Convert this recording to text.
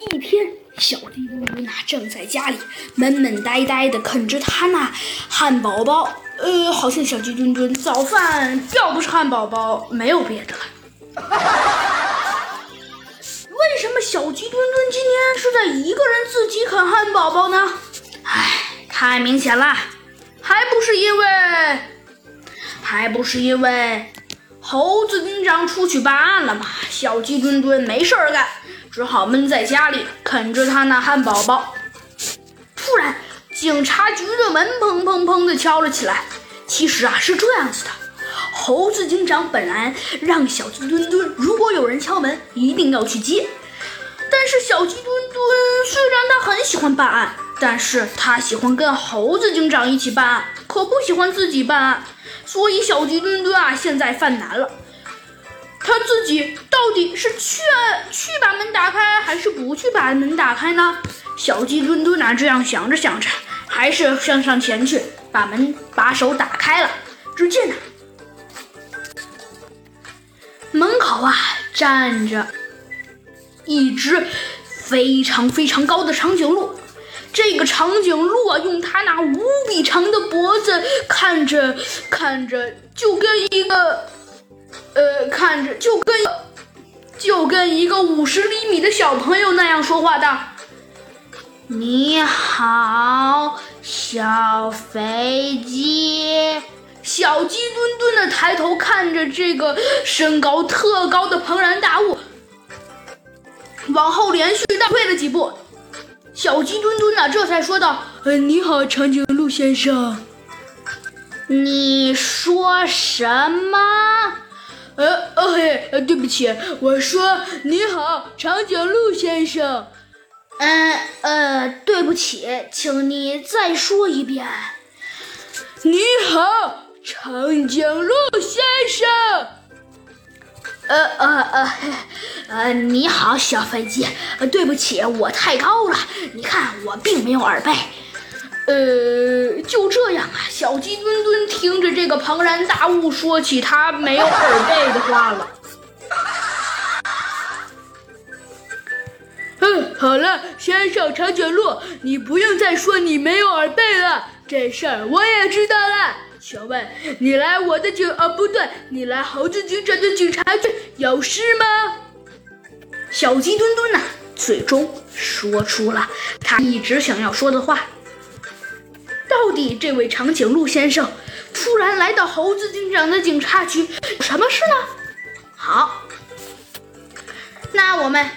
一天，小鸡墩墩呐正在家里闷闷呆呆的啃着他那汉堡包。呃，好像小鸡墩墩早饭要不是汉堡包，没有别的了。为什么小鸡墩墩今天是在一个人自己啃汉堡包呢？唉，太明显了，还不是因为，还不是因为猴子警长出去办案了吗？小鸡墩墩没事儿干。只好闷在家里啃着他那汉堡包。突然，警察局的门砰砰砰的敲了起来。其实啊，是这样子的：猴子警长本来让小鸡墩墩，如果有人敲门，一定要去接。但是小鸡墩墩虽然他很喜欢办案，但是他喜欢跟猴子警长一起办案，可不喜欢自己办案。所以小鸡墩墩啊，现在犯难了。他自己到底是去去把门打开，还是不去把门打开呢？小鸡墩墩啊，这样想着想着，还是向上前去把门把手打开了。只见呢，门口啊站着一只非常非常高的长颈鹿。这个长颈鹿啊，用它那无比长的脖子看着看着，就跟一个。呃，看着就跟就跟一个五十厘米的小朋友那样说话的。你好，小飞机。小鸡墩墩的抬头看着这个身高特高的庞然大物，往后连续倒退了几步。小鸡墩墩呢，这才说道：“呃，你好，长颈鹿先生。”你说什么？呃哦嘿，呃对不起，我说你好，长颈鹿先生。嗯呃，对不起，请你再说一遍。你好，长颈鹿先生。呃呃呃，呃你好，小飞机。呃对不起，我太高了，你看我并没有耳背。呃，就这样啊，小鸡墩墩听着这个庞然大物说起他没有耳背的话了。嗯，好了，先生长颈鹿，你不用再说你没有耳背了，这事儿我也知道了。请问你来我的警……啊，不对，你来猴子警长的警察局有事吗？小鸡墩墩呐，最终说出了他一直想要说的话。到底这位长颈鹿先生突然来到猴子警长的警察局，有什么事呢？好，那我们。